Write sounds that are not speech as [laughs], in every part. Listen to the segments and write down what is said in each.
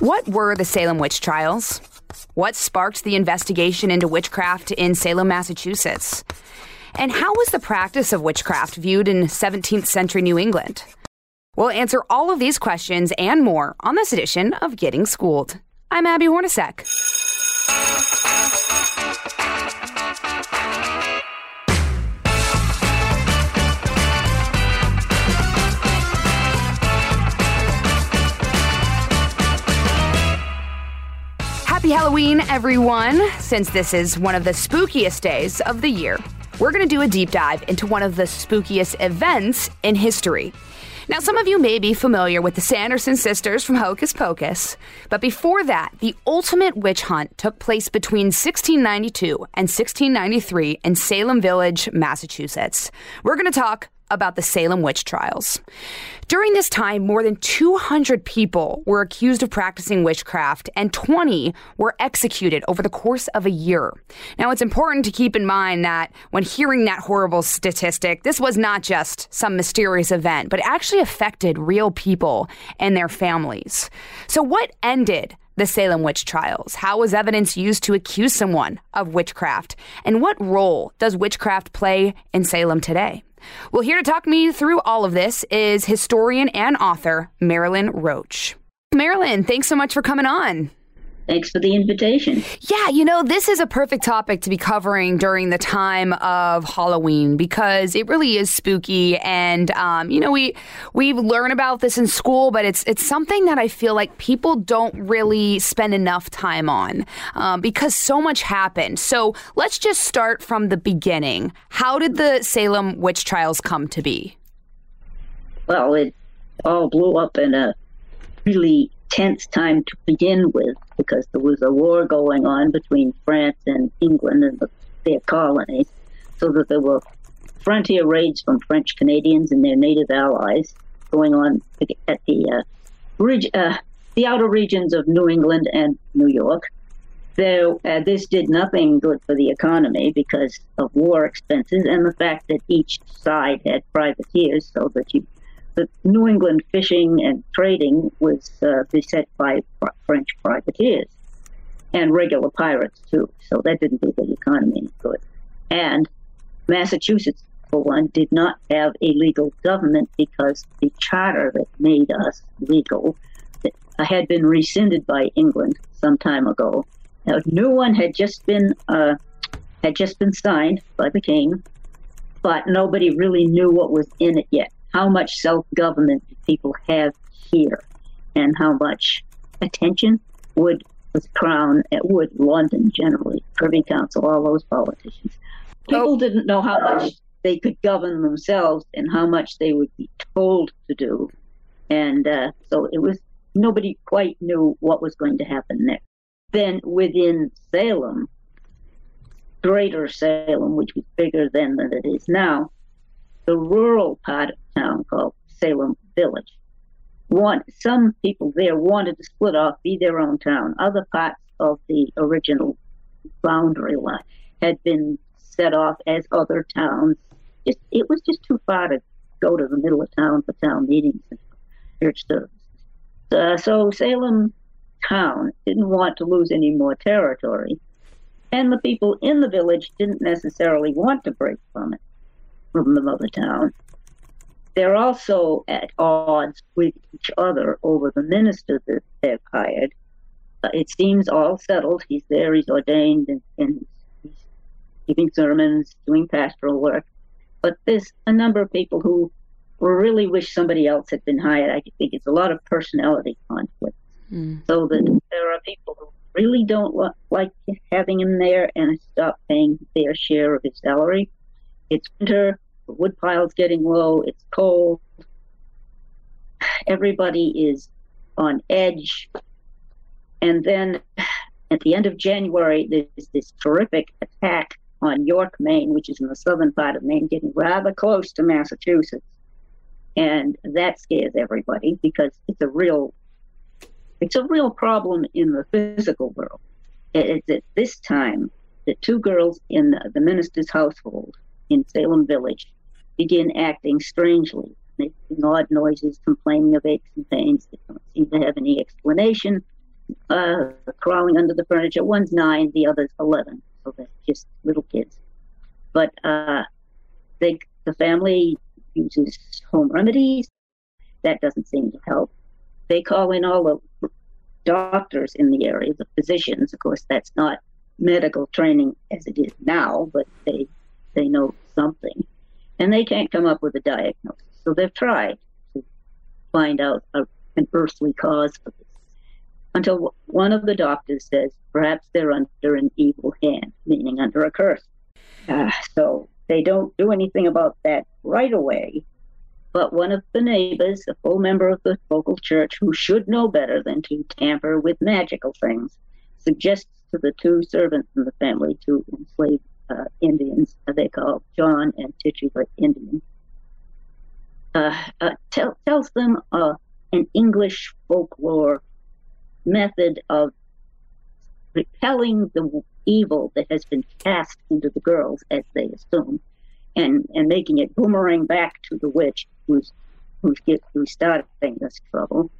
What were the Salem witch trials? What sparked the investigation into witchcraft in Salem, Massachusetts? And how was the practice of witchcraft viewed in 17th century New England? We'll answer all of these questions and more on this edition of Getting Schooled. I'm Abby Hornacek. Happy Halloween, everyone! Since this is one of the spookiest days of the year, we're going to do a deep dive into one of the spookiest events in history. Now, some of you may be familiar with the Sanderson sisters from Hocus Pocus, but before that, the ultimate witch hunt took place between 1692 and 1693 in Salem Village, Massachusetts. We're going to talk about the Salem witch trials. During this time, more than 200 people were accused of practicing witchcraft, and 20 were executed over the course of a year. Now, it's important to keep in mind that when hearing that horrible statistic, this was not just some mysterious event, but actually affected real people and their families. So, what ended the Salem witch trials? How was evidence used to accuse someone of witchcraft? And what role does witchcraft play in Salem today? Well, here to talk me through all of this is historian and author Marilynne Roach. Marilynne, thanks so much for coming on. Thanks for the invitation. Yeah, you know, this is a perfect topic to be covering during the time of Halloween because it really is spooky, and um, you know, we we learn about this in school, but it's it's something that I feel like people don't really spend enough time on um, because so much happened. So let's just start from the beginning. How did the Salem witch trials come to be? Well, it all blew up in a really tense time to begin with because there was a war going on between France and England and the, their colonies, so that there were frontier raids from French Canadians and their native allies going on at the uh, uh, the outer regions of New England and New York. Though uh, this did nothing good for the economy because of war expenses and the fact that each side had privateers, so that you the New England fishing and trading was uh, beset by French privateers and regular pirates too. So that didn't do the economy any good. And Massachusetts, for one, did not have a legal government because the charter that made us legal had been rescinded by England some time ago. A new one had just been uh, had just been signed by the king, but nobody really knew what was in it yet how much self government people have here, and how much attention would the crown, would London generally, Privy Council, all those politicians. People didn't know how much they could govern themselves and how much they would be told to do, and uh, so it was nobody quite knew what was going to happen next. Then within Salem, Greater Salem, which was bigger then than it is now, the rural part town called Salem Village. Want, some people there wanted to split off, be their own town. Other parts of the original boundary line had been set off as other towns. Just it was just too far to go to the middle of town for town meetings and church services. Uh, so Salem town didn't want to lose any more territory, and the people in the village didn't necessarily want to break from it from the mother town. They're also at odds with each other over the minister that they've hired. Uh, it seems all settled. He's there, he's ordained, and, and he's giving sermons, doing pastoral work. But there's a number of people who really wish somebody else had been hired. I think it's a lot of personality conflict. Mm. So that there are people who really don't like having him there and stop paying their share of his salary. It's winter the wood pile's getting low, it's cold. Everybody is on edge. And then at the end of January, there's this terrific attack on York, Maine, which is in the southern part of Maine, getting rather close to Massachusetts. And that scares everybody because it's a real it's a real problem in the physical world. It's at this time that two girls in the minister's household in Salem Village begin acting strangely, making odd noises, complaining of aches and pains that don't seem to have any explanation, uh, crawling under the furniture. One's nine, the other's 11, so they're just little kids. But uh, they, the family uses home remedies. That doesn't seem to help. They call in all the doctors in the area, the physicians. Of course, that's not medical training as it is now, but they they know something, and they can't come up with a diagnosis. So they've tried to find out a, an earthly cause for this, until one of the doctors says perhaps they're under an evil hand, meaning under a curse. Uh, so they don't do anything about that right away. But one of the neighbors, a full member of the local church who should know better than to tamper with magical things, suggests to the two servants in the family to enslave uh, Indians. Uh, they call John and Tituba Indians. Uh, uh, tell, tells them an English folklore method of repelling the evil that has been cast into the girls, as they assume, and, and making it boomerang back to the witch who's who's, get, who's starting this trouble.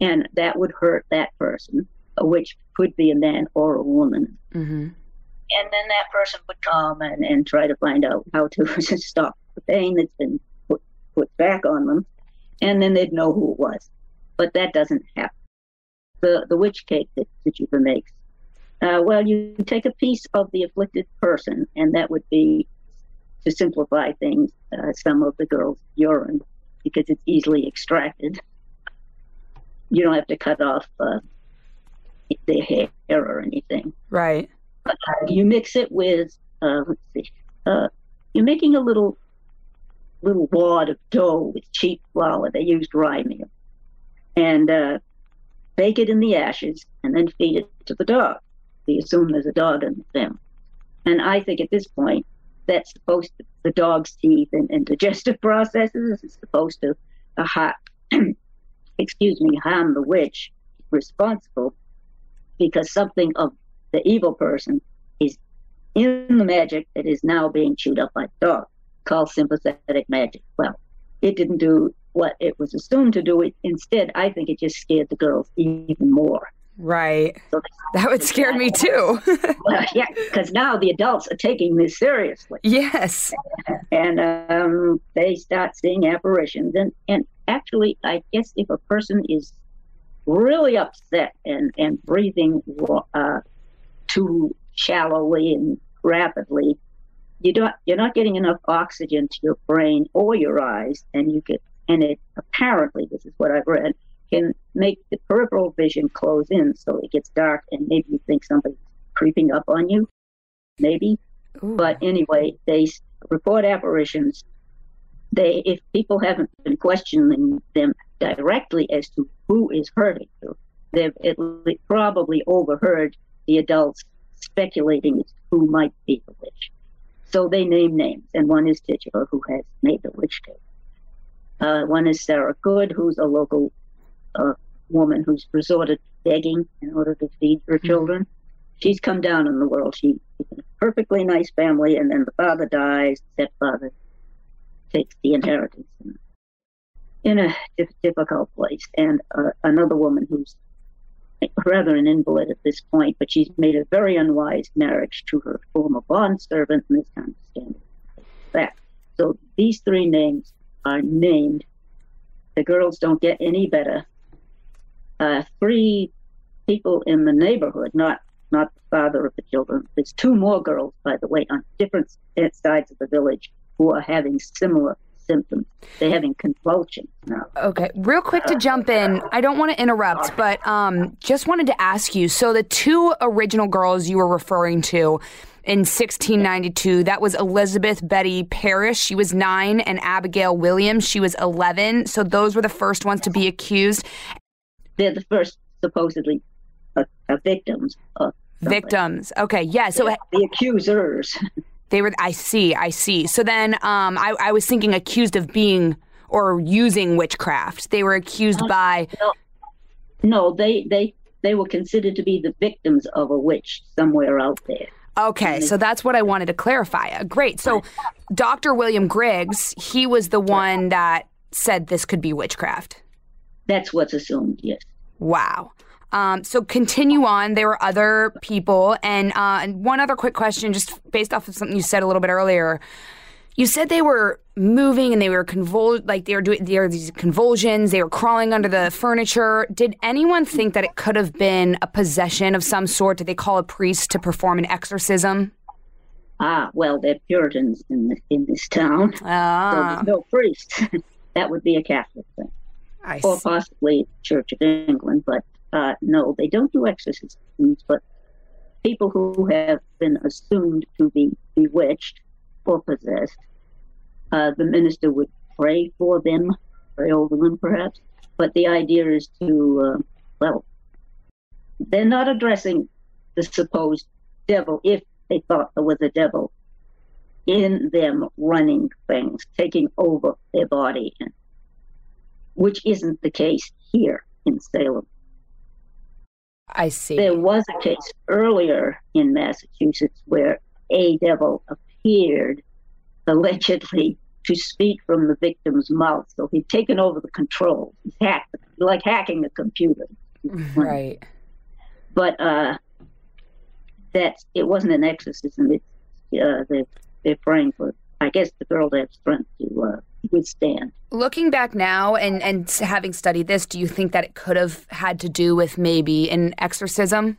And that would hurt that person which could be a man or a woman. Mm-hmm. And then that person would come and, and try to find out how to [laughs] stop the pain that's been put, put back on them. And then they'd know who it was. But that doesn't happen. The, the witch cake that, that you makes, uh, well, you take a piece of the afflicted person, and that would be, to simplify things, uh, some of the girl's urine, because it's easily extracted. You don't have to cut off uh, their hair or anything. Right. Uh, you mix it with, uh, let's see, uh, you're making a little little wad of dough with cheap flour. They used rye meal. And uh, bake it in the ashes and then feed it to the dog. We assume there's a dog in the family. And I think at this point, that's supposed to, the dog's teeth and, and digestive processes is supposed to, uh, [clears throat] excuse me, harm the witch responsible because something of the evil person is in the magic that is now being chewed up by the dog, called sympathetic magic. Well, it didn't do what it was assumed to do. It, instead, I think it just scared the girls even more. Right. So that would scare me too. [laughs] well, yeah, because now the adults are taking this seriously. Yes. And um, they start seeing apparitions. And, and actually, I guess if a person is really upset and, and breathing uh, too shallowly and rapidly, you don't you're not getting enough oxygen to your brain or your eyes, and you get and it apparently this is what I've read can make the peripheral vision close in, so it gets dark, and maybe you think somebody's creeping up on you, maybe. Ooh. But anyway, they report apparitions. They if people haven't been questioning them directly as to who is hurting you. They've probably overheard the adults speculating as who might be the witch. So they name names, and one is Tituba, who has made the witch cake. Uh, one is Sarah Good, who's a local uh, woman who's resorted to begging in order to feed her mm-hmm. children. She's come down in the world. She's in a perfectly nice family, and then the father dies, stepfather takes the inheritance. And in a difficult place. And uh, another woman who's [laughs] rather an invalid at this point, but she's made a very unwise marriage to her former bond servant, and this kind of scandal. That. So these three names are named. The girls don't get any better. Uh, three people in the neighborhood, not not the father of the children. There's two more girls, by the way, on different sides of the village who are having similar symptoms. They're having convulsions now. Okay, real quick to jump in. I don't want to interrupt, but um, just wanted to ask you. So the two original girls you were referring to in 1692. That was Elizabeth Betty Parris. She was nine, and Abigail Williams. She was 11. So those were the first ones to be accused. They're the first, supposedly, uh, uh, victims. victims. Okay. Yeah. So the accusers. [laughs] They were. I see. I see. So then, um, I, I was thinking accused of being or using witchcraft. They were accused uh, by. No, no, they they they were considered to be the victims of a witch somewhere out there. Okay, so that's what I wanted to clarify. Uh, great. So, Dr. William Griggs, he was the one that said this could be witchcraft. That's what's assumed, yes. Wow. Um, so continue on. There were other people, and uh, and one other quick question, just based off of something you said a little bit earlier. You said they were moving and they were convul like they were doing there are these convulsions. They were crawling under the furniture. Did anyone think that it could have been a possession of some sort? Did they call a priest to perform an exorcism? Ah, well, they're Puritans in this, in this town. Ah. So no priest. [laughs] that would be a Catholic thing, I or see. possibly Church of England. But uh, no, they don't do exorcisms. But people who have been assumed to be bewitched or possessed, uh, the minister would pray for them, pray over them perhaps. But the idea is to, uh, well, they're not addressing the supposed devil if they thought there was a devil in them running things, taking over their body, which isn't the case here in Salem. I see. There was a case earlier in Massachusetts where a devil appeared allegedly to speak from the victim's mouth. So he'd taken over the control. He's hacked, like hacking the computer. [laughs] Right. But uh, that it wasn't an exorcism. It, uh, they, they're praying for, I guess, the girl to have strength to uh, withstand. Looking back now and, and having studied this, do you think that it could have had to do with maybe an exorcism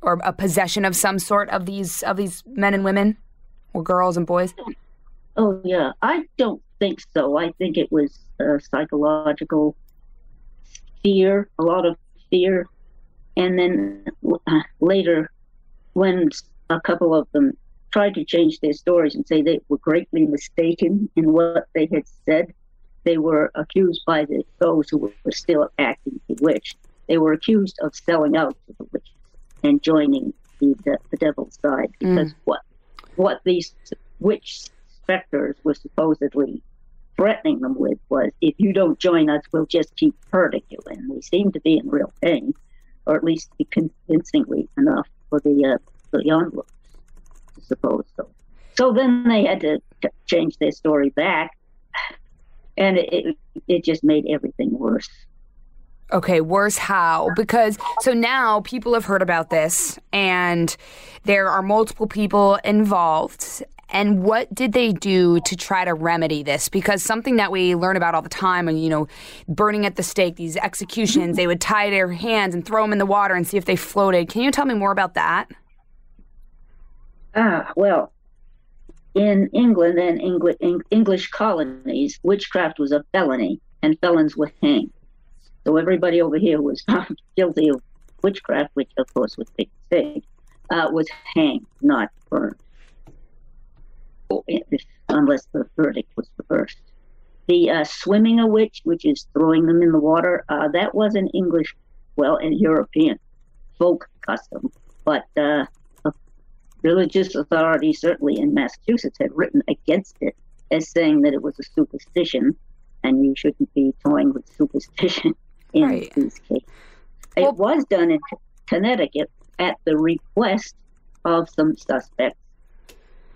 or a possession of some sort of these of these men and women or girls and boys? Oh yeah, I don't think so. I think it was uh, psychological fear, a lot of fear, and then uh, later, when a couple of them tried to change their stories and say they were greatly mistaken in what they had said. They were accused by the, those who were still acting bewitched. They were accused of selling out to the witches and joining the, the, the devil's side mm. because mm. what what these witch specters were supposedly threatening them with was if you don't join us, we'll just keep hurting you. And they seemed to be in real pain, or at least be convincingly enough for the uh, the onlookers suppose so. So then they had to change their story back, and it, it, just made everything worse. Okay, worse how? Because so now people have heard about this and there are multiple people involved. And what did they do to try to remedy this? Because something that we learn about all the time, and you know, burning at the stake, these executions, they would tie their hands and throw them in the water and see if they floated. Can you tell me more about that? Ah, well, in England and Engl- English colonies, witchcraft was a felony and felons were hanged. So everybody over here was [laughs] found guilty of witchcraft, which of course was big mistake, uh, was hanged, not burned, unless the verdict was reversed. The uh, swimming a witch, which is throwing them in the water, uh, that was an English, well, an European folk custom, but uh, religious authorities, certainly in Massachusetts, had written against it as saying that it was a superstition and you shouldn't be toying with superstition [laughs] in right. these cases. Well, it was done in Connecticut at the request of some suspects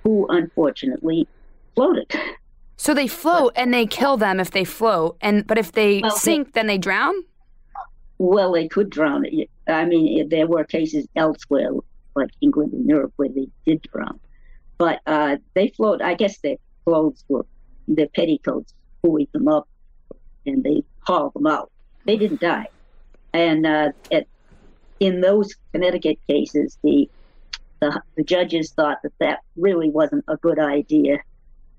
who unfortunately floated. So they [laughs] float and they kill them if they float, and but if they well, sink, they, then they drown. Well, they could drown. I mean, there were cases elsewhere like England and Europe where they did drown. But uh, they float. I guess their clothes were their petticoats buoyed them up, and they hauled them out. They didn't die. And uh, at, in those Connecticut cases, the, the the judges thought that that really wasn't a good idea.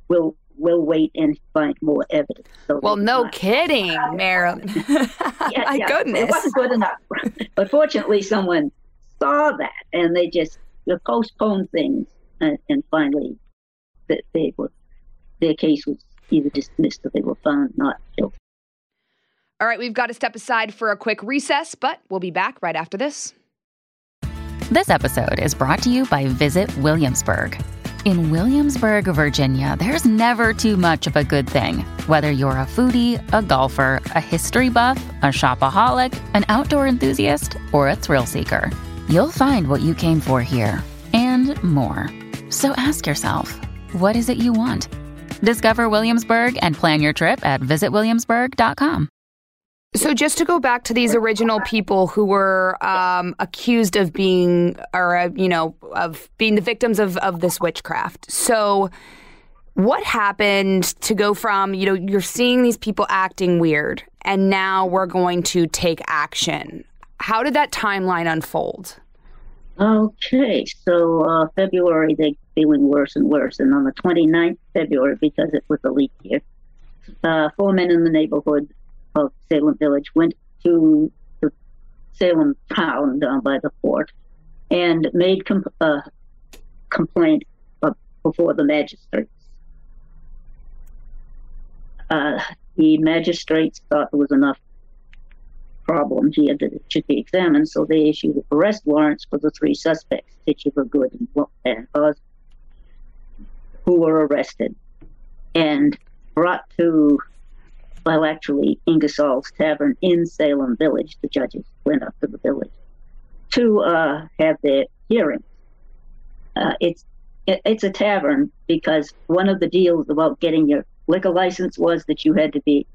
We'll we'll wait and find more evidence. So well, no kidding, Marilynne. [laughs] yeah, [laughs] My yeah, goodness, it wasn't good enough. [laughs] but fortunately, someone saw that and they just postponed things and, and finally that they were their case was either dismissed or they were found not guilty. All right, we've got to step aside for a quick recess, but we'll be back right after this. This episode is brought to you by Visit Williamsburg. In Williamsburg, Virginia, there's never too much of a good thing. Whether you're a foodie, a golfer, a history buff, a shopaholic, an outdoor enthusiast, or a thrill seeker, you'll find what you came for here and more. So ask yourself, what is it you want? Discover Williamsburg and plan your trip at visitwilliamsburg.com. So, just to go back to these original people who were um, accused of being, or uh, you know, of being the victims of of this witchcraft. So, what happened to go from you know you're seeing these people acting weird, and now we're going to take action? How did that timeline unfold? Okay, so uh, February they feeling worse and worse, and on the 29th February, because it was a leap year, uh, four men in the neighborhood of Salem Village went to the Salem town down by the fort and made com- uh, complaint before the magistrates. Uh, the magistrates thought there was enough problem here that it should be examined, so they issued arrest warrants for the three suspects, Tituba, Good, and Oz, who were arrested and brought to well, actually, Ingersoll's Tavern in Salem Village. The judges went up to the village to uh, have their hearing. Uh, it's it, it's a tavern because one of the deals about getting your liquor license was that you had to be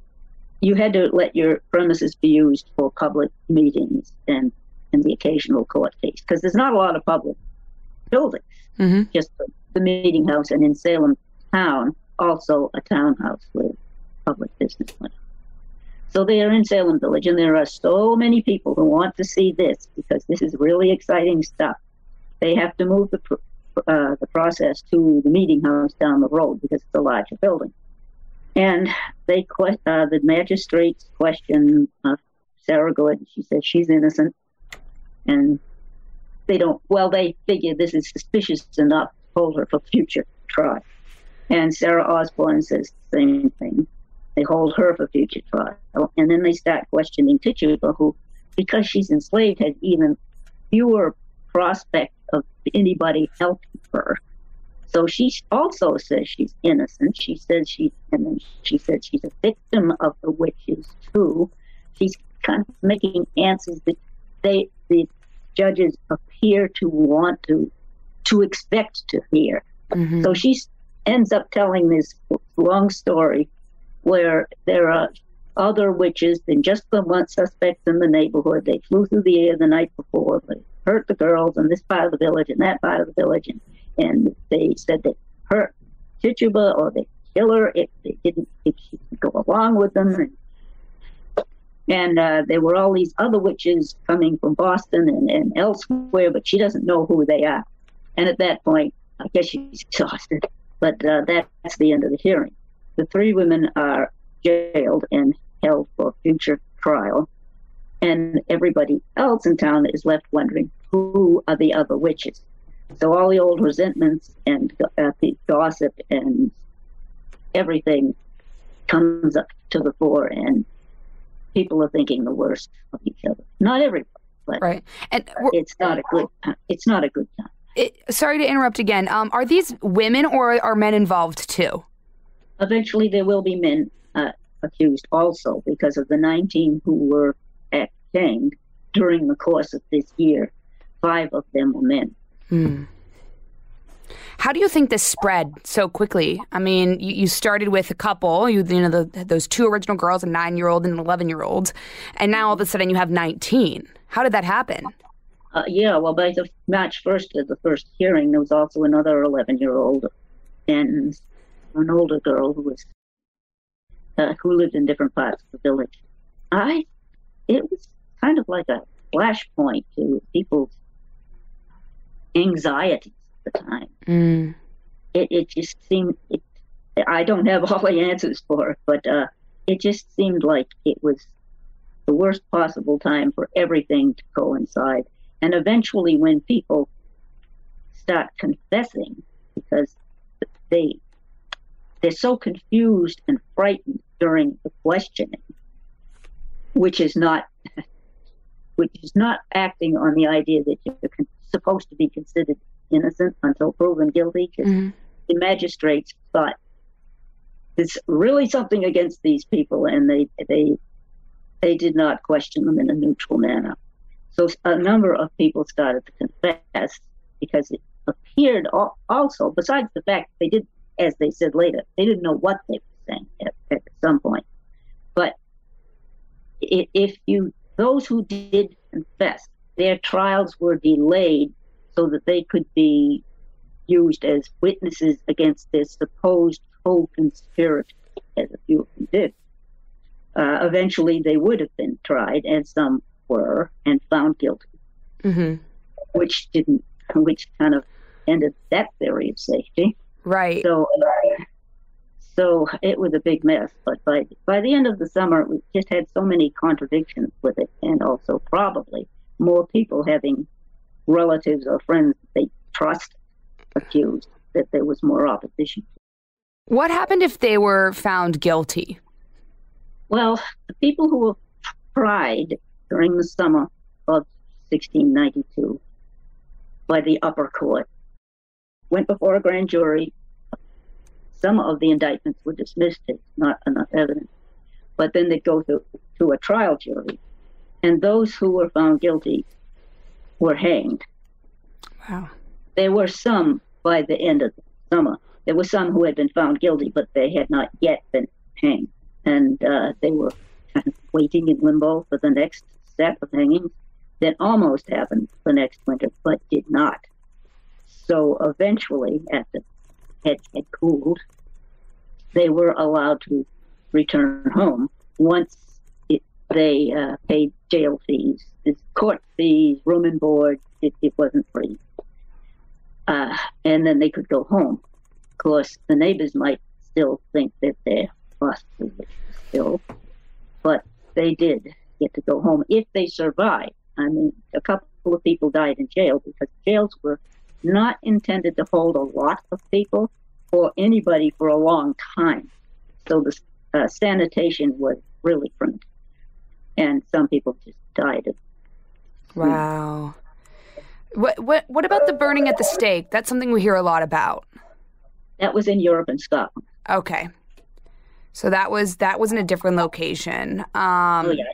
you had to let your premises be used for public meetings and and the occasional court case because there's not a lot of public buildings, mm-hmm. just the, the meeting house and in Salem town also a townhouse with public business So they are in Salem Village, and there are so many people who want to see this because this is really exciting stuff. They have to move the uh, the process to the meeting house down the road because it's a larger building. And they uh, the magistrates question uh, Sarah Good. She says she's innocent, and they don't. Well, they figure this is suspicious enough to hold her for future trial. And Sarah Osborne says the same thing. They hold her for future trial. And then they start questioning Tituba, who, because she's enslaved, has even fewer prospect of anybody helping her. So she also says she's innocent. She says she, and then she said she's a victim of the witches too. She's kind of making answers that they, the judges appear to want to, to expect to hear. Mm-hmm. So she ends up telling this long story where there are other witches than just the one suspect in the neighborhood. They flew through the air the night before. They hurt the girls in this part of the village and that part of the village, and, and they said they hurt Tituba or they kill her if they didn't if she go along with them. And, and uh, there were all these other witches coming from Boston and, and elsewhere, but she doesn't know who they are. And at that point, I guess she's exhausted. But uh, that's the end of the hearing. The three women are jailed and held for future trial, and everybody else in town is left wondering who are the other witches. So all the old resentments and uh, the gossip and everything comes up to the fore, and people are thinking the worst of each other. Not everybody, but right, and it's not a good. It's not a good time. It, sorry to interrupt again. Um, are these women or are men involved too? Eventually, there will be men uh, accused also because of the 19 who were at hanged during the course of this year. Five of them were men. Hmm. How do you think this spread so quickly? I mean, you, you started with a couple, you, you know, the, those two original girls, a nine year old and an 11 year old, and now all of a sudden you have 19. How did that happen? Uh, yeah, well, by the March 1st of the first hearing, there was also another 11 year old and an older girl who was uh, who lived in different parts of the village. I it was kind of like a flashpoint to people's anxieties at the time. Mm. It it just seemed it, I don't have all the [laughs] answers for it, but uh, it just seemed like it was the worst possible time for everything to coincide. And eventually, when people start confessing because they they're so confused and frightened during the questioning, which is not [laughs] which is not acting on the idea that you're supposed to be considered innocent until proven guilty. Mm-hmm. The magistrates thought there's really something against these people, and they they they did not question them in a neutral manner. So a number of people started to confess because it appeared also, besides the fact they did, as they said later, they didn't know what they were saying at, at some point. But if you those who did confess, their trials were delayed so that they could be used as witnesses against their supposed co-conspirators, as a few of them did. Uh, eventually, they would have been tried, and some were, and found guilty, mm-hmm. which didn't, which kind of ended that theory of safety. Right. So, uh, so it was a big mess. But by by the end of the summer, we just had so many contradictions with it, and also probably more people having relatives or friends they trust accused that there was more opposition. What happened if they were found guilty? Well, the people who were tried during the summer of 1692 by the upper court went before a grand jury some of the indictments were dismissed as not enough evidence. But then they go to, to a trial jury, and those who were found guilty were hanged. Wow. There were some by the end of the summer. There were some who had been found guilty, but they had not yet been hanged. And uh, they were kind of waiting in limbo for the next set of hangings that almost happened the next winter, but did not. So eventually, after had, had cooled, they were allowed to return home once it, they uh, paid jail fees, court fees, room and board. It, it wasn't free. Uh, and then they could go home. Of course, the neighbors might still think that they're prostitutes still, but they did get to go home if they survived. I mean, a couple of people died in jail because jails were not intended to hold a lot of people or anybody for a long time. So the uh, sanitation was really primitive, and some people just died of. Wow. What what what about the burning at the stake? That's something we hear a lot about. That was in Europe and Scotland. Okay. So that was that was in a different location. Um, oh, yeah.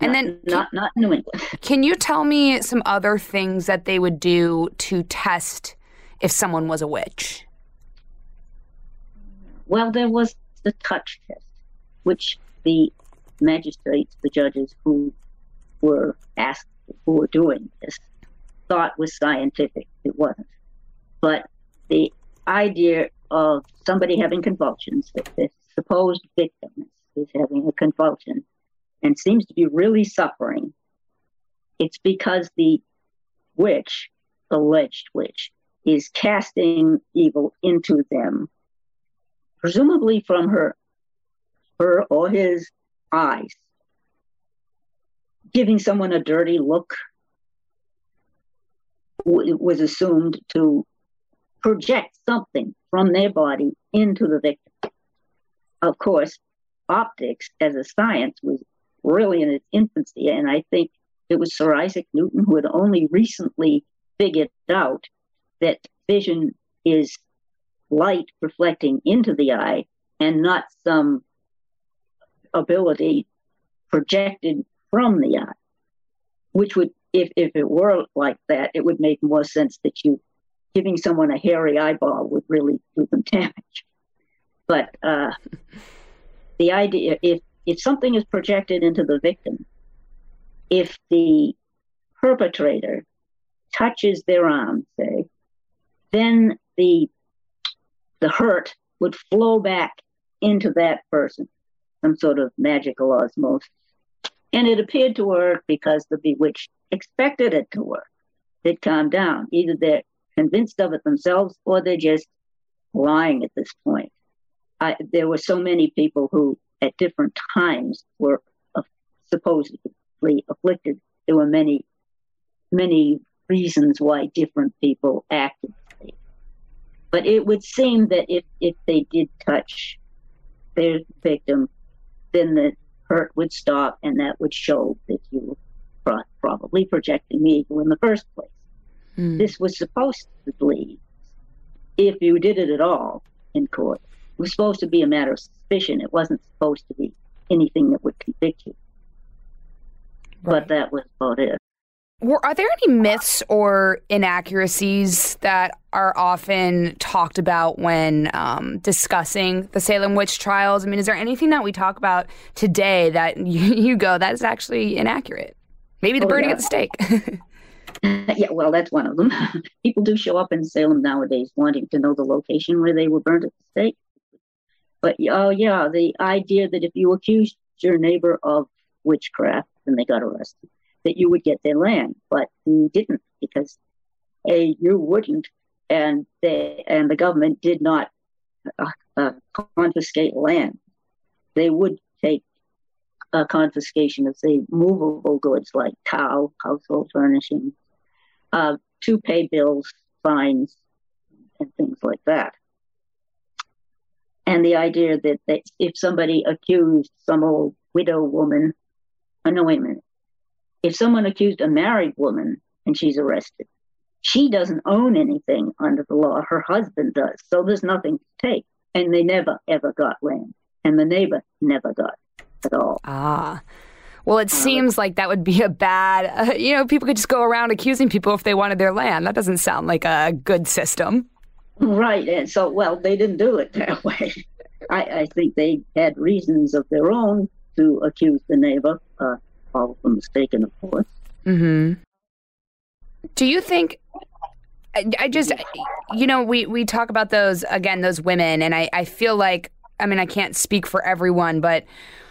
And not, then not not New England. [laughs] Can you tell me some other things that they would do to test if someone was a witch? Well, there was the touch test, which the magistrates, the judges who were asked, who were doing this, thought was scientific. It wasn't. But the idea of somebody having convulsions, that the supposed victim is having a convulsion, and seems to be really suffering, it's because the witch, alleged witch, is casting evil into them, presumably from her, her or his eyes, giving someone a dirty look was assumed to project something from their body into the victim. Of course, optics as a science was really in its infancy. And I think it was Sir Isaac Newton who had only recently figured out that vision is light reflecting into the eye and not some ability projected from the eye, which would, if, if it were like that, it would make more sense that you giving someone a hairy eyeball would really do them damage. But uh, [laughs] the idea, if if something is projected into the victim, if the perpetrator touches their arm, say, then the the hurt would flow back into that person, some sort of magical osmosis. And it appeared to work because the bewitched expected it to work. They'd calm down. Either they're convinced of it themselves or they're just lying at this point. I, there were so many people who at different times were supposedly afflicted. There were many, many reasons why different people acted. But it would seem that if, if they did touch their victim, then the hurt would stop and that would show that you were probably projecting the evil in the first place. Mm. This was supposed to be, if you did it at all in court, it was supposed to be a matter of suspicion. It wasn't supposed to be anything that would convict you. Right. But that was about it. Were, are there any myths or inaccuracies that are often talked about when um, discussing the Salem witch trials? I mean, is there anything that we talk about today that [laughs] you, you go, that is actually inaccurate? Maybe the oh, burning yeah. the stake. [laughs] [laughs] yeah, well, that's one of them. People do show up in Salem nowadays wanting to know the location where they were burned at the stake. But oh yeah, the idea that if you accused your neighbor of witchcraft then they got arrested, that you would get their land, but you didn't because a you wouldn't, and they and the government did not uh, uh, confiscate land. They would take a confiscation of say movable goods like cow, household furnishings, uh, to pay bills, fines, and things like that. And the idea that, that if somebody accused some old widow woman, oh no, wait a minute, if someone accused a married woman and she's arrested, she doesn't own anything under the law. Her husband does. So there's nothing to take. And they never, ever got land. And the neighbor never got at all. Ah. Well, it uh, seems like that would be a bad, uh, you know, people could just go around accusing people if they wanted their land. That doesn't sound like a good system. Right. And so, well, they didn't do it [laughs] that way. I, I think they had reasons of their own to accuse the neighbor. Uh, them mistaken, of course. Hmm. Do you think? I, I just, you know, we we talk about those again, those women, and I I feel like, I mean, I can't speak for everyone, but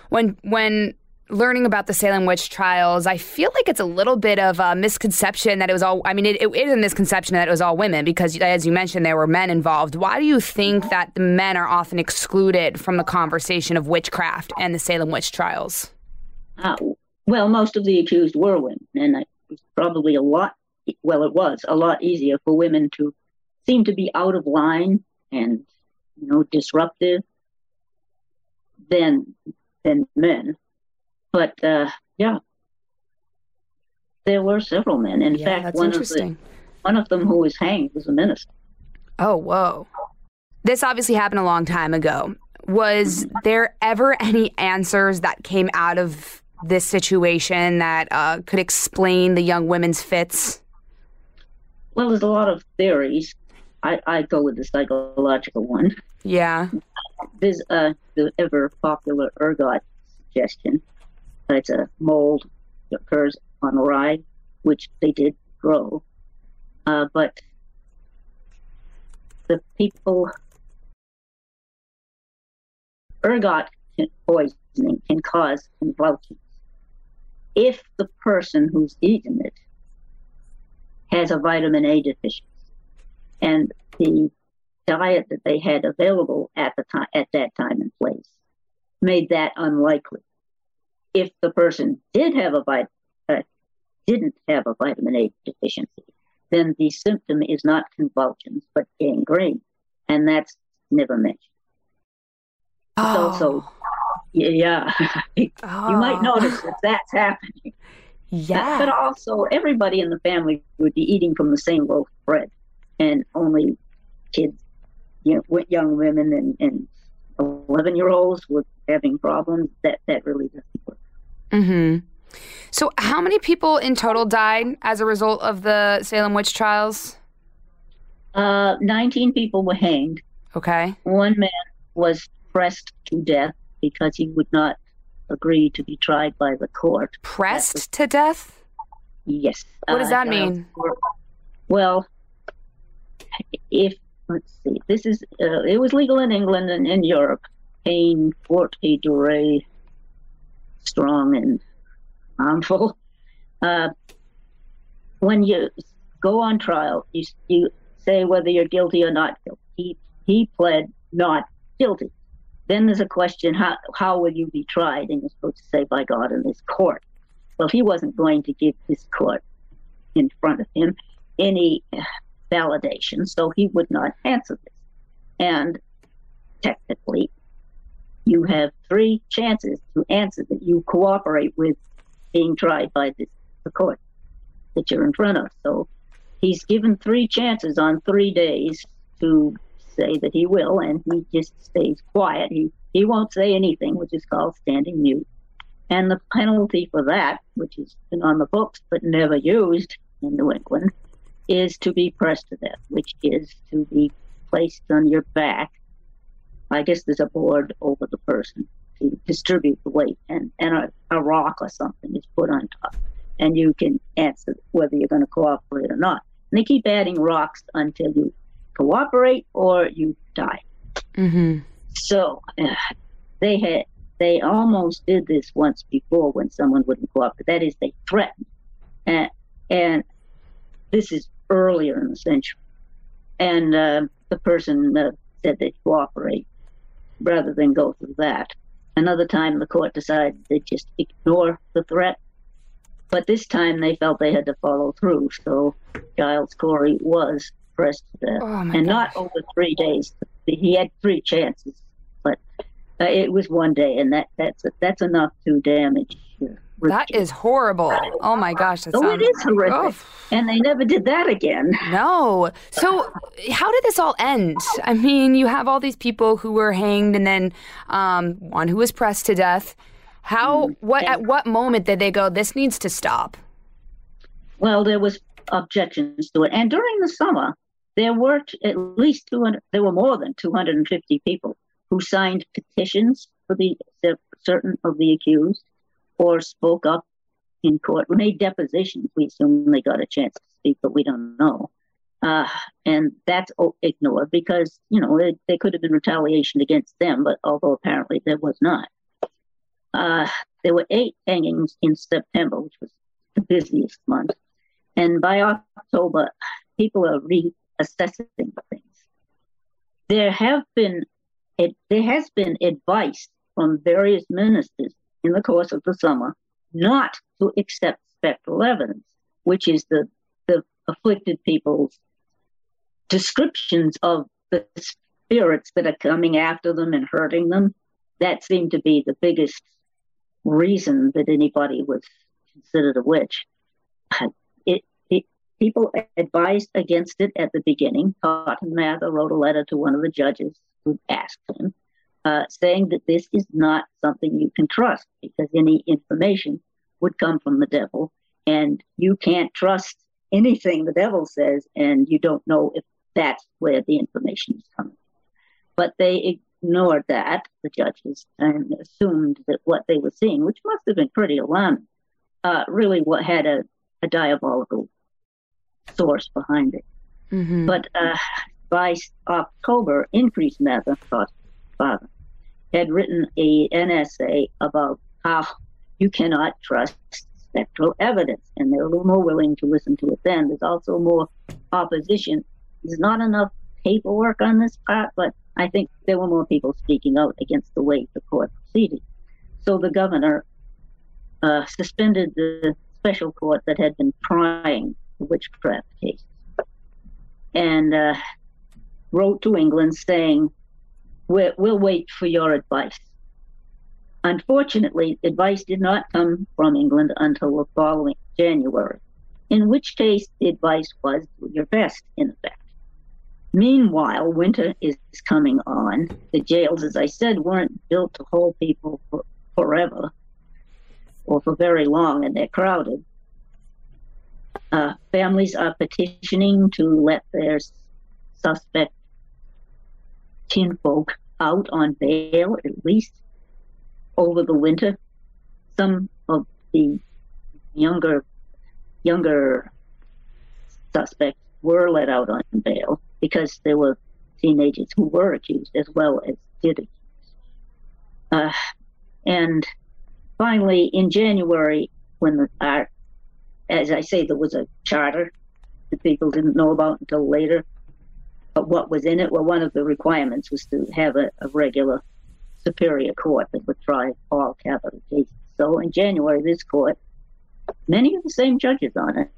when when learning about the Salem witch trials, I feel like it's a little bit of a misconception that it was all, I mean, it, it is a misconception that it was all women because, as you mentioned, there were men involved. Why do you think that the men are often excluded from the conversation of witchcraft and the Salem witch trials? Uh, well, most of the accused were women, and it was probably a lot, well, it was a lot easier for women to seem to be out of line and, you know, disruptive than, than men but uh, yeah, there were several men. In yeah, fact, one of the one of them who was hanged was a minister. Oh, whoa! This obviously happened a long time ago. Was mm-hmm. there ever any answers that came out of this situation that uh, could explain the young women's fits? Well, there's a lot of theories. I, I go with the psychological one. Yeah. There's uh, the ever popular ergot suggestion it's a mold that occurs on rye, which they did grow. Uh, but the people, ergot poisoning can cause convulsions. If the person who's eaten it has a vitamin A deficiency, and the diet that they had available at the time at that time and place made that unlikely if the person did have a vit- uh, didn't have a vitamin A deficiency, then the symptom is not convulsions but gangrene, and that's never mentioned. Oh. So, so yeah, [laughs] you oh. might notice that that's happening. Yeah, but also everybody in the family would be eating from the same loaf of bread, and only kids, you know, young women and, and 11 year olds were having problems, that, that really doesn't work. Mm-hmm. So, how many people in total died as a result of the Salem witch trials? Uh, 19 people were hanged. Okay. One man was pressed to death because he would not agree to be tried by the court. Pressed was, to death? Yes. What does that uh, mean? Well, if let's see, this is uh, it was legal in England and in Europe. Peine, forte dure, strong and harmful. [laughs] Uh, when you go on trial, you you say whether you're guilty or not guilty. He, he pled not guilty. Then there's a question: how how will you be tried? And you're supposed to say, by God, in this court. Well, he wasn't going to give his court in front of him any uh, validation, so he would not answer this. And technically, you have three chances to answer that you cooperate with being tried by this, the court that you're in front of. So he's given three chances on three days to say that he will, and he just stays quiet. He he won't say anything, which is called standing mute. And the penalty for that, which has been on the books but never used in New England, is to be pressed to death, which is to be placed on your back. I guess there's a board over the person to distribute the weight, and, and a, a rock or something is put on top. And you can answer whether you're going to cooperate or not. And they keep adding rocks until you cooperate or you die. Mm-hmm. So uh, they had they almost did this once before when someone wouldn't cooperate. That is, they threatened, and and this is earlier in the century, and uh, the person uh, said they'd cooperate rather than go through that. Another time, the court decided to just ignore the threat, but this time they felt they had to follow through. So Giles Corey was pressed to death, Oh, and gosh. not over three days. He had three chances, but uh, it was one day, and that that's that's enough to damage. Your That horrible. Oh my gosh. That Oh, sounds, it is horrific. Oh, And they never did that again. no. So, how did this all end? I mean, you have all these people who were hanged, and then um, one who was pressed to death. How? What? At what moment did they go? This needs to stop. Well, there was objections to it, and during the summer, there were t- at least 200. There were more than 250 people who signed petitions for the, the certain of the accused, or spoke up in court. Made depositions. We assume they got a chance to speak, but we don't know. Uh, and that's ignored because you know there, there could have been retaliation against them, but although apparently there was not. Uh, there were eight hangings in September, which was the busiest month. And by October, people are reassessing things. There have been it, there has been advice from various ministers in the course of the summer not to accept spectral evidence, which is the, the afflicted people's descriptions of the spirits that are coming after them and hurting them. That seemed to be the biggest reason that anybody was considered a witch. People advised against it at the beginning. Cotton Mather wrote a letter to one of the judges who asked him, uh, saying that this is not something you can trust because any information would come from the devil, and you can't trust anything the devil says, and you don't know if that's where the information is coming. But they ignored that, the judges, and assumed that what they were seeing, which must have been pretty alarming, uh, really what had a, a diabolical source behind it. Mm-hmm. But uh, by October, Increase Mather, father, had written a, an essay about how you cannot trust spectral evidence, and they're a little more willing to listen to it then. There's also more opposition. There's not enough paperwork on this part, but I think there were more people speaking out against the way the court proceeded. So the governor uh, suspended the special court that had been trying witchcraft case and uh, wrote to England saying, we'll, we'll wait for your advice. Unfortunately, advice did not come from England until the following January, in which case the advice was do your best, in effect. Meanwhile, winter is coming on. The jails, as I said, weren't built to hold people for, forever or for very long, and they're crowded. Uh, families are petitioning to let their suspect kinfolk out on bail at least over the winter. Some of the younger younger suspects were let out on bail because there were teenagers who were accused as well as did accuse. Uh, and finally, in January, when the, our as I say, there was a charter that people didn't know about until later. But what was in it? Well, one of the requirements was to have a, a regular superior court that would try all capital cases. So in January, this court, many of the same judges on it,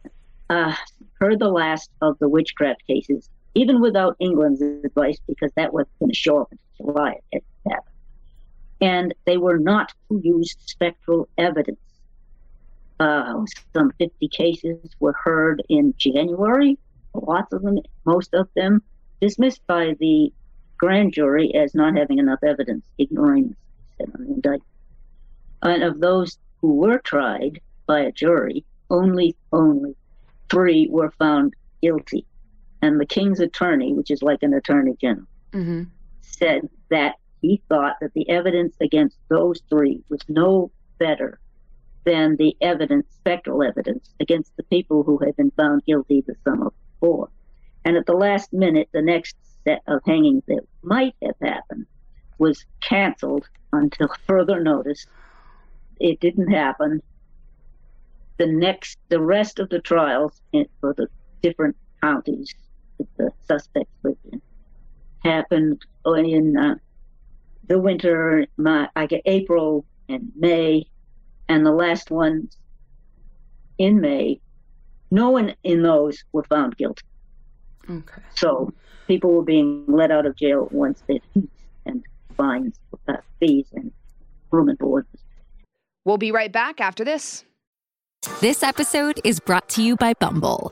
uh, heard the last of the witchcraft cases, even without England's advice, because that was going to show up in July. And they were not to use spectral evidence uh, some 50 cases were heard in January, lots of them, most of them, dismissed by the grand jury as not having enough evidence, ignoring said on the indictment. And of those who were tried by a jury, only only three were found guilty. And the king's attorney, which is like an attorney general, mm-hmm. said that he thought that the evidence against those three was no better than the evidence, spectral evidence, against the people who had been found guilty the summer before. And at the last minute, the next set of hangings that might have happened was canceled until [laughs] further notice. It didn't happen. The next, the rest of the trials for the different counties that the suspects lived in happened in uh, the winter, my, I get April and May, and the last ones in May. No one in those were found guilty. Okay. So people were being let out of jail once they and fines, uh, fees, and room and board. We'll be right back after this. This episode is brought to you by Bumble.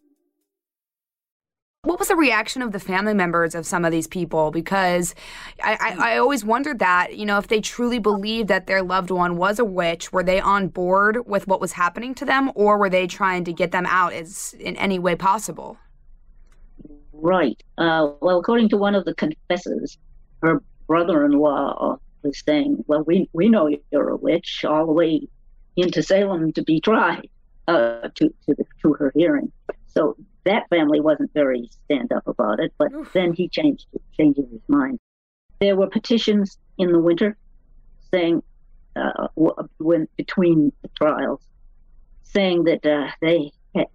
What was the reaction of the family members of some of these people? Because I, I, I, always wondered that, you know, if they truly believed that their loved one was a witch, were they on board with what was happening to them, or were they trying to get them out as in any way possible? Right. Uh, well, according to one of the confessors, her brother-in-law was saying, "Well, we we know you're a witch, all the way into Salem to be tried uh, to to, the, to her hearing." So that family wasn't very stand up about it, but Oof. then he changed changes his mind. There were petitions in the winter saying uh, when between the trials, saying that uh, they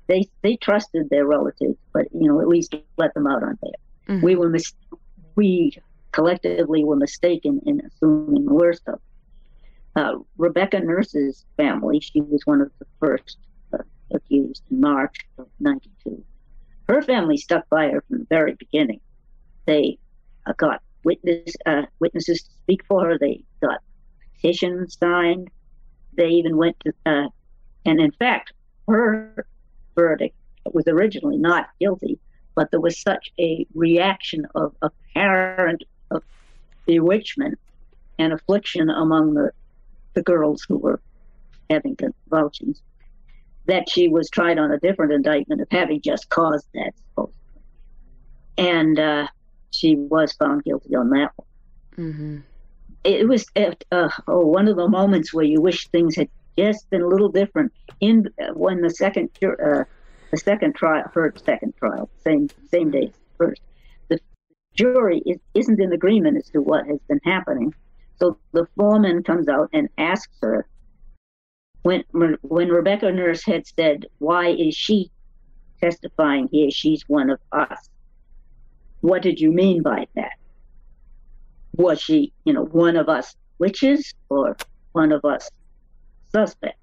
they they trusted their relatives, but you know at least let them out on bail. Mm-hmm. We were mis- we collectively were mistaken in assuming the worst of. Uh, Rebecca Nurse's family, she was one of the first uh, accused in March of '92 her family stuck by her from the very beginning. They uh, got witness uh, witnesses to speak for her. They got petitions signed. They even went to, uh, and in fact, her verdict was originally not guilty, but there was such a reaction of apparent of bewitchment and affliction among the the girls who were having convulsions that she was tried on a different indictment of having just caused that. And uh, she was found guilty on that one. Mm-hmm. It was uh, oh, one of the moments where you wish things had just been a little different. In uh, when the second uh, the second trial, her second trial, same same day first, the jury is, isn't in agreement as to what has been happening. So the foreman comes out and asks her when when Rebecca Nurse had said, "Why is she testifying here? She's one of us." What did you mean by that? Was she, you know, one of us witches or one of us suspects?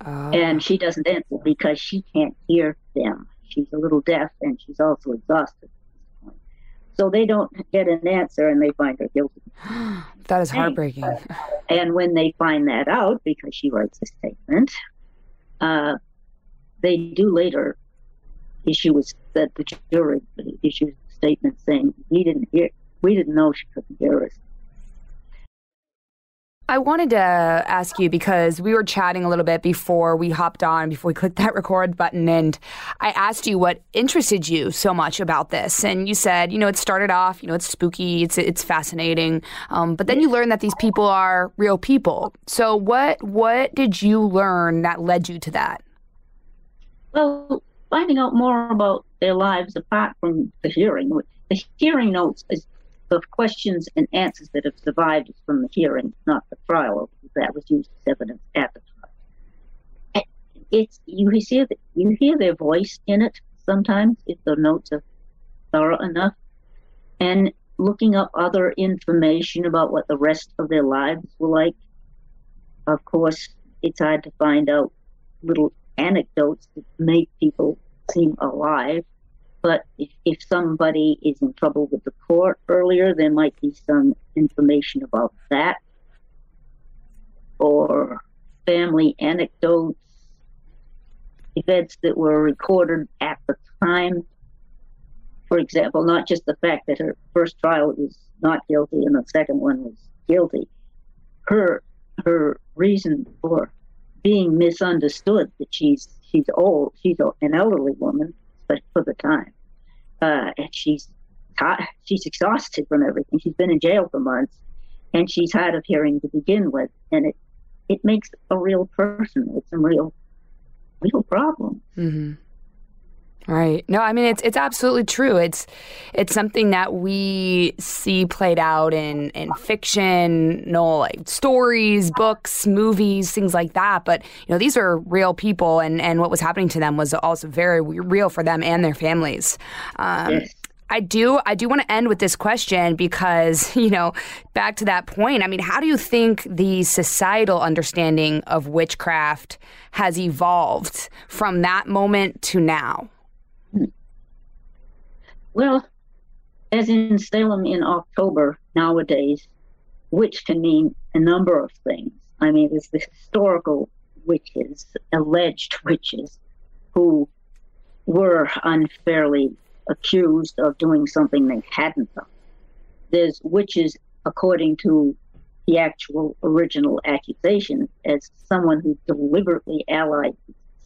Uh. And she doesn't answer because she can't hear them. She's a little deaf and she's also exhausted. So they don't get an answer and they find her guilty. [gasps] that is heartbreaking. And when they find that out, because she writes a statement, uh, they do later issue that the jury issues a statement saying he didn't hear, we didn't know she couldn't hear us. I wanted to ask you because we were chatting a little bit before we hopped on, before we clicked that [laughs] record button, and I asked you what interested you so much about this, and you said, you know, it started off, you know, it's spooky, it's it's fascinating, um, but then you learn that these people are real people. So what what did you learn that led you to that? Well, finding out more about their lives apart from the hearing. The hearing notes is the questions and answers that have survived from the hearing, not the trial. That was used as evidence at the trial. It's you hear the, you hear their voice in it sometimes if the notes are thorough enough, and looking up other information about what the rest of their lives were like. Of course, it's hard to find out little anecdotes that make people seem alive. But if, if somebody is in trouble with the court earlier, there might be some information about that. Or family anecdotes, events that were recorded at the time. For example, not just the fact that her first trial was not guilty and the second one was guilty. Her her reason for being misunderstood that she's she's old, she's an elderly woman, but for the time, uh, and she's she's exhausted from everything. She's been in jail for months, and she's hard of hearing to begin with, and it it makes a real person with some real real problems. Mm-hmm. Right. No, I mean it's it's absolutely true. It's it's something that we see played out in in fiction, you know, like stories, books, movies, things like that. But you know, these are real people, and and what was happening to them was also very real for them and their families. Um, yes. I do I do want to end with this question because, [laughs] you know, back to that point, I mean, how do you think the societal understanding of witchcraft has evolved from that moment to now? Well, as in Salem in October nowadays, witch can mean a number of things. I mean, there's the historical witches, alleged witches, who were unfairly accused of doing something they hadn't done. There's witches, according to the actual original accusation, as someone who deliberately allied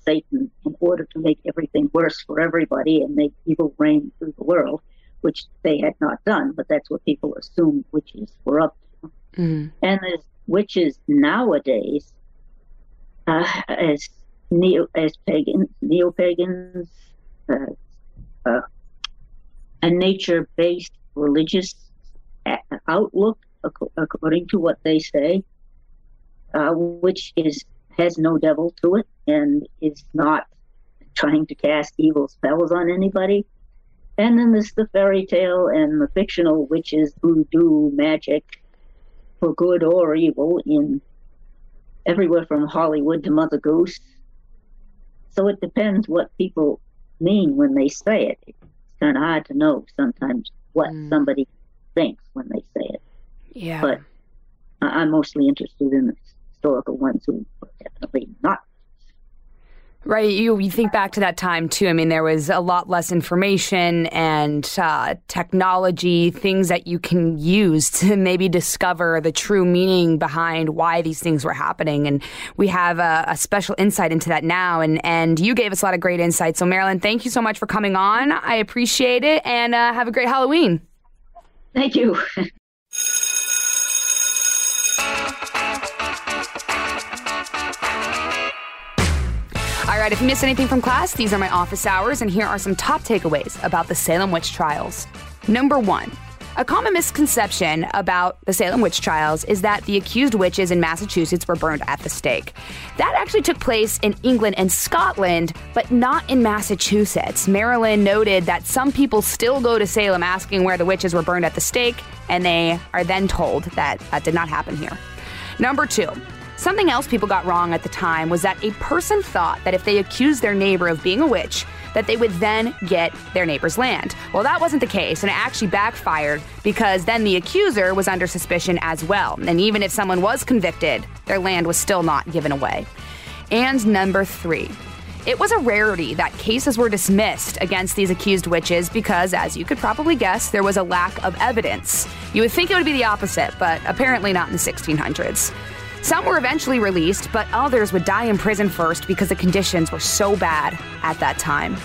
Satan in order to make everything worse for everybody and make evil reign through the world, which they had not done, but that's what people assume witches were up to. Mm-hmm. And as witches nowadays, uh, as neo as pagans, neo pagans, uh, uh, a nature based religious outlook, according to what they say, uh, which is has no devil to it and is not trying to cast evil spells on anybody. And then there's the fairy tale and the fictional witches, voodoo, magic, for good or evil, in everywhere from Hollywood to Mother Goose. So it depends what people mean when they say it. It's kind of hard to know sometimes what mm. somebody thinks when they say it. Yeah. But I'm mostly interested in the historical ones who were definitely not Right. You, you think back to that time too. I mean, there was a lot less information and uh, technology, things that you can use to [laughs] maybe discover the true meaning behind why these things were happening. And we have a, a special insight into that now. And, and you gave us a lot of great insight. So, Marilynne, thank you so much for coming on. I appreciate it. And uh, have a great Halloween. Thank you. [laughs] right, if you missed anything from class, these are my office hours, and here are some top takeaways about the Salem witch trials. Number one, a common misconception about the Salem witch trials is that the accused witches in Massachusetts were burned at the stake. That actually took place in England and Scotland, but not in Massachusetts. Marilynne noted that some people still go to Salem asking where the witches were burned at the stake, and they are then told that that did not happen here. Number two, Something else people got wrong at the time was that a person thought that if they accused their neighbor of being a witch, that they would then get their neighbor's land. Well, that wasn't the case, and it actually backfired because then the accuser was under suspicion as well. And even if someone was convicted, their land was still not given away. And number three, it was a rarity that cases were dismissed against these accused witches because, as you could probably guess, there was a lack of evidence. You would think it would be the opposite, but apparently not in the 1600s. Some were eventually released, but others would die in prison first because the conditions were so bad at that time.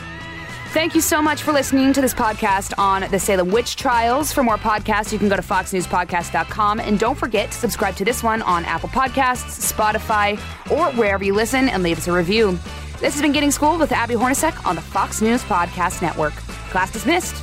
Thank you so much for listening to this podcast on the Salem Witch Trials. For more podcasts, you can go to foxnewspodcast.com. And don't forget to subscribe to this one on Apple Podcasts, Spotify, or wherever you listen and leave us a review. This has been Getting Schooled with Abby Hornacek on the Fox News Podcast Network. Class dismissed.